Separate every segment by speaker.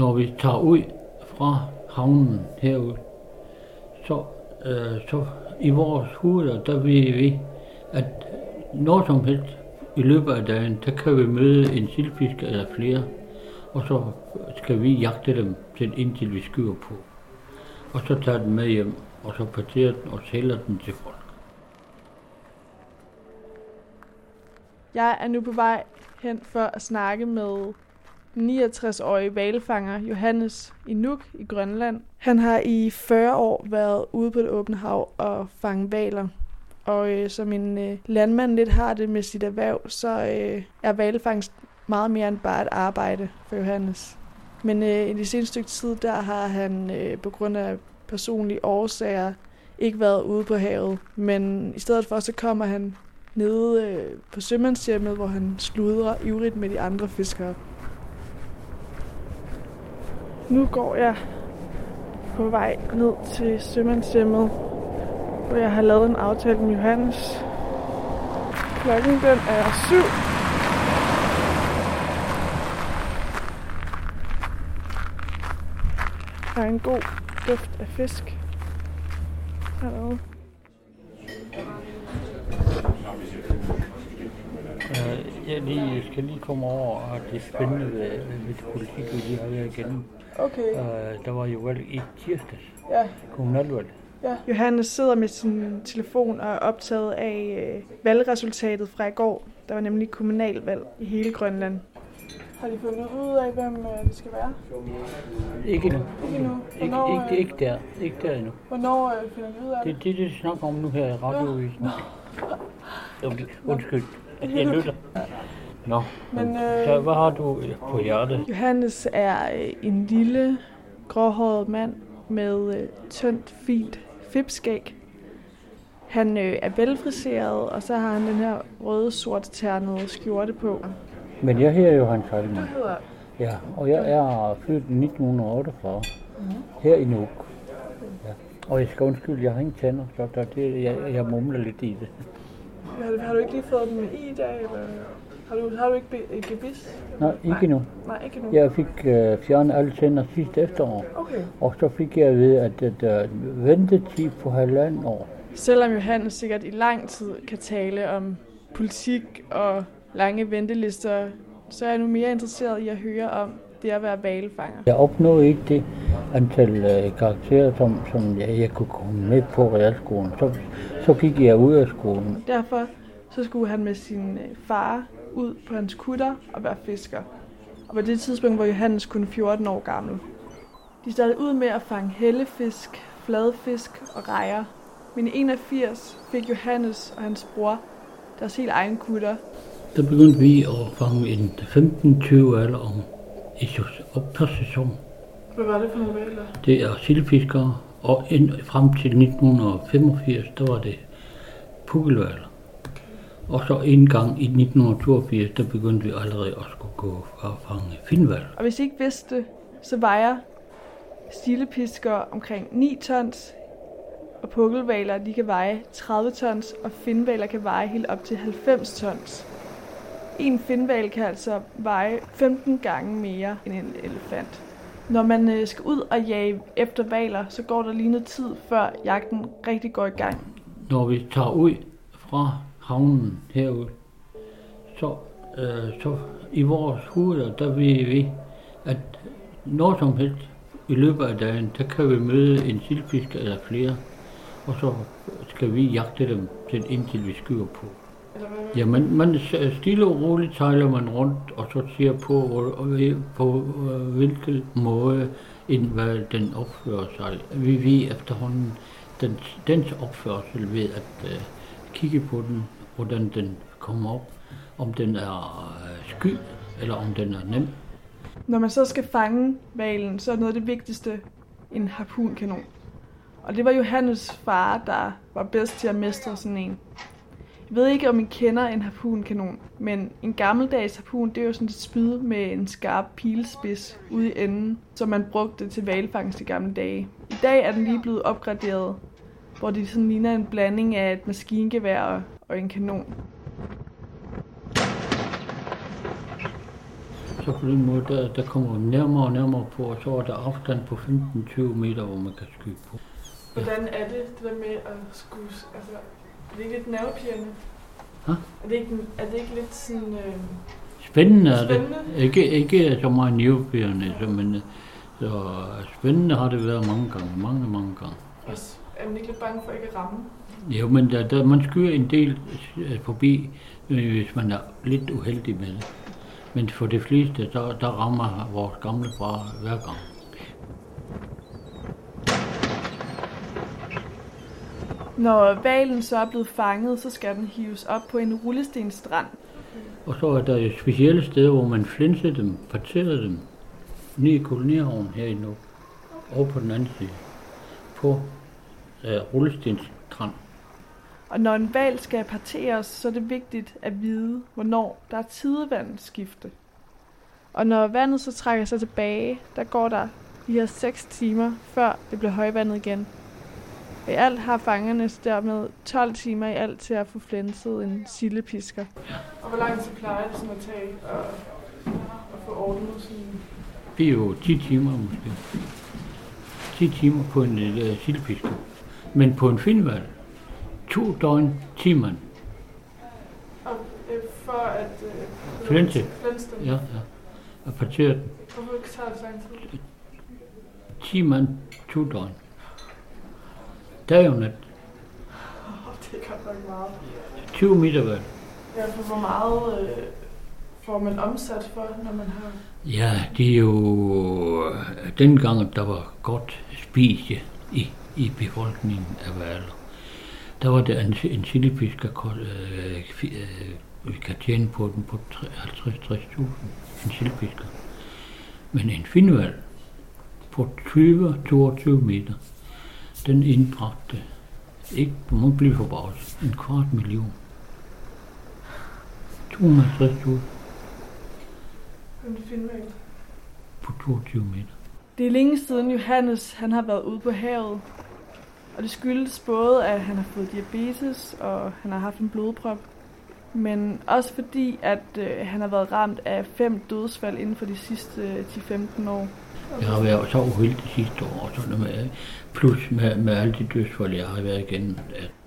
Speaker 1: Når vi tager ud fra havnen herud, så, øh, så i vores hoveder, der ved vi, at når som helst i løbet af dagen, der kan vi møde en sildfisker eller flere, og så skal vi jagte dem til indtil vi skyder på. Og så tager den med hjem, og så parterer den og sælger den til folk.
Speaker 2: Jeg er nu på vej hen for at snakke med 69-årige valfanger Johannes i Nuuk i Grønland. Han har i 40 år været ude på det åbne hav og fange valer. Og øh, som en øh, landmand lidt har det med sit erhverv, så øh, er valfangst meget mere end bare et arbejde for Johannes. Men øh, i de seneste stykke tid, der har han øh, på grund af personlige årsager ikke været ude på havet. Men i stedet for, så kommer han nede øh, på sømandshjemmet, hvor han sludrer ivrigt med de andre fiskere. Nu går jeg på vej ned til sømandshjemmet, hvor jeg har lavet en aftale med Johannes. Klokken den er syv. Der er en god duft af fisk hernede.
Speaker 1: Jeg lige, skal lige komme over, og det er spændende ved, ved det politik, vi lige har været igennem.
Speaker 2: Okay.
Speaker 1: Øh, der var jo valg i tirsdags,
Speaker 2: Ja.
Speaker 1: kommunalvalg.
Speaker 2: Ja. Johannes sidder med sin telefon og er optaget af øh, valgresultatet fra i går. Der var nemlig kommunalvalg i hele Grønland. Har de fundet ud af, hvem øh, det skal være?
Speaker 1: Ikke endnu.
Speaker 2: Ikke endnu.
Speaker 1: Ikke,
Speaker 2: Hvornår,
Speaker 1: ikke, ikke der. Ikke der endnu.
Speaker 2: hvornår øh, finder de ud af
Speaker 1: Det er det, det snakker om nu her i radiovisen. Okay, Undskyld, jeg lytter. Nå,
Speaker 2: Men,
Speaker 1: så
Speaker 2: øh,
Speaker 1: hvad har du på hjertet?
Speaker 2: Johannes er øh, en lille, gråhåret mand med øh, tyndt, fint fipskæg. Han øh, er velfriseret, og så har han den her røde, sort ternede skjorte på.
Speaker 1: Men jeg hedder Johan
Speaker 2: hedder
Speaker 1: Ja, og jeg er født i 1948 her i Nuuk. Ja. Og jeg skal undskylde, jeg har ingen tænder, så der, det, jeg, jeg mumler lidt i det.
Speaker 2: Har du, har du ikke lige fået dem i i dag? Eller? Har du, har du ikke be- et gebis?
Speaker 1: Nej, ikke endnu.
Speaker 2: Nej, ikke endnu.
Speaker 1: Jeg fik øh, fjernet alle tænder sidste efterår,
Speaker 2: Okay.
Speaker 1: og så fik jeg at vide, at det er ventetid på halvanden år.
Speaker 2: Selvom Johannes sikkert i lang tid kan tale om politik og lange ventelister, så er jeg nu mere interesseret i at høre om det at være valfanger.
Speaker 1: Jeg opnåede ikke det antal øh, karakterer, som, som jeg, jeg kunne komme med på realskolen. Så, så gik jeg ud af skolen.
Speaker 2: Derfor så skulle han med sin øh, far ud på hans kutter og være fisker. Og på det tidspunkt var Johannes kun 14 år gammel. De startede ud med at fange hellefisk, fladfisk og rejer. Men i 81 fik Johannes og hans bror deres helt egen kutter,
Speaker 1: Der begyndte vi at fange en 15-20 alder om i optagssæson.
Speaker 2: Hvad var det for nogle valer?
Speaker 1: Det er sildfiskere, og ind, frem til 1985, der var det pukkelvaler. Og så en gang i 1982, der begyndte vi allerede at skulle gå og fange finvaler.
Speaker 2: Og hvis I ikke vidste det, så vejer stilepisker omkring 9 tons, og pukkelvaler de kan veje 30 tons, og finvaler kan veje helt op til 90 tons. En finval kan altså veje 15 gange mere end en elefant. Når man øh, skal ud og jage efter valer, så går der lige noget tid, før jagten rigtig går i gang.
Speaker 1: Når vi tager ud fra havnen herude, så, øh, så i vores hoveder, der ved vi, at når som helst i løbet af dagen, der kan vi møde en sildfisker eller flere, og så skal vi jagte dem til indtil vi skyder på. Ja, man, man øh, stille og roligt sejler man rundt, og så ser på, øh, på øh, hvilken måde, end hvad den opfører sig. Vi ved efterhånden den, dens opførsel ved at øh, kigge på den, hvordan den kommer op, om den er øh, sky, eller om den er nem.
Speaker 2: Når man så skal fange valen, så er noget af det vigtigste en harpunkanon. Og det var Johannes far, der var bedst til at mestre sådan en. Jeg ved ikke, om I kender en harpunkanon, men en gammeldags harpun, det er jo sådan et spyd med en skarp pilespids ude i enden, som man brugte til valfangst i gamle dage. I dag er den lige blevet opgraderet, hvor det sådan ligner en blanding af et maskingevær og- en kanon.
Speaker 1: Så på den måde, der, der kommer nærmere og nærmere på, og så er der afstand på 15-20 meter, hvor man kan skyde på.
Speaker 2: Hvordan er det, det der med at skulle... Altså, er det ikke lidt nervepirrende?
Speaker 1: Hå?
Speaker 2: Er det ikke, er det ikke lidt sådan... Øh,
Speaker 1: Spændende er
Speaker 2: Spændende.
Speaker 1: det. Ikke, ikke så meget nervepirrende, så, men øh, så spændende har det været mange gange, mange, mange gange.
Speaker 2: også, er man ikke lidt bange for ikke at ramme?
Speaker 1: Jo, men der, der, man skyder en del øh, forbi, øh, hvis man er lidt uheldig med det. Men for de fleste, der, der rammer vores gamle far hver gang.
Speaker 2: Når valen så er blevet fanget, så skal den hives op på en rullestenstrand.
Speaker 1: Og så er der jo specielle steder, hvor man flinser dem, parterer dem, nede i kolonihaven herinde nu, over på den anden side, på øh, Rullestenstrand.
Speaker 2: Og når en val skal parteres, så er det vigtigt at vide, hvornår der er tidevandskifte. Og når vandet så trækker sig tilbage, der går der de her 6 timer, før det bliver højvandet igen. I alt har fangerne dermed 12 timer i alt til at få flænset en sildepisker. Og hvor lang tid plejer det sådan at tage at, at få ordnet sådan
Speaker 1: Det er jo 10 timer måske. 10 timer på en uh, sildpiske. Men på en finvalg, to døgn, timen.
Speaker 2: og, øh, for at øh,
Speaker 1: Flænse. Ja, ja. Og partere den.
Speaker 2: Hvorfor tager det så lang tid?
Speaker 1: 10 mand, to døgn. Og nat.
Speaker 2: Oh, det er godt nok meget.
Speaker 1: 20 meter valg.
Speaker 2: Ja, for hvor meget øh, får man omsat for, når man har...
Speaker 1: Ja, det er jo øh, dengang, der var godt spise i, i befolkningen af valer. Der var der en, en sildepisk, øh, øh, vi kan tjene på den på 50-60.000, en sildepisker. Men en finvalg på 20-22 meter, den indbragte ikke, må blive forbavset, en kvart million. 250.000
Speaker 2: En filmvæg.
Speaker 1: på 22 meter.
Speaker 2: Det er længe siden Johannes han har været ude på havet. Og det skyldes både, at han har fået diabetes, og han har haft en blodprop. Men også fordi, at øh, han har været ramt af fem dødsfald inden for de sidste øh, 10-15 år.
Speaker 1: Jeg har været så uheldig sidste år, sådan med, plus med, med alle de dødsfald, jeg har været igennem.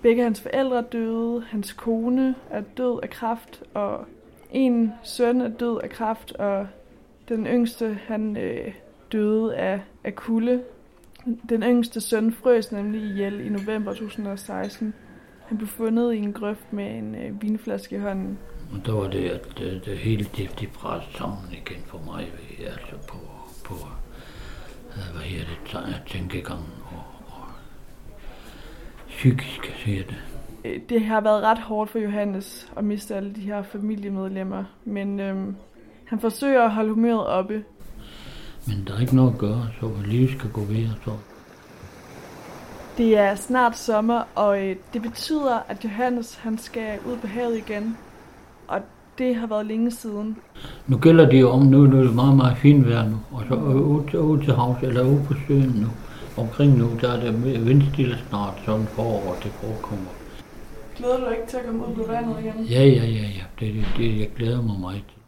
Speaker 2: Begge hans forældre er døde, hans kone er død af kræft, og en søn er død af kræft, og den yngste han øh, døde af, af kulde. Den yngste søn frøs nemlig ihjel i november 2016. Han blev fundet i en grøft med en øh, vinflaske i hånden.
Speaker 1: Og der var det, at det, det hele det, det brændte sammen igen for mig, altså på, på øh, hvad her det, tæ- tænkegang og, og psykisk, siger det.
Speaker 2: Øh, Det har været ret hårdt for Johannes at miste alle de her familiemedlemmer, men øhm, han forsøger at holde humøret oppe.
Speaker 1: Men der er ikke noget at gøre, så livet skal gå videre, så
Speaker 2: Det er snart sommer, og øh, det betyder, at Johannes han skal ud på havet igen. Og det har været længe siden.
Speaker 1: Nu gælder det jo om, nu, nu er det meget, meget fint vejr nu, og så øh, ud, til- ud til havs, eller ude på søen nu. Omkring nu, der er det vindstille snart, sådan forår, det forekommer.
Speaker 2: Glæder du dig ikke til at komme ud på vandet igen?
Speaker 1: Ja, ja, ja, ja, det, det, det jeg glæder mig meget til.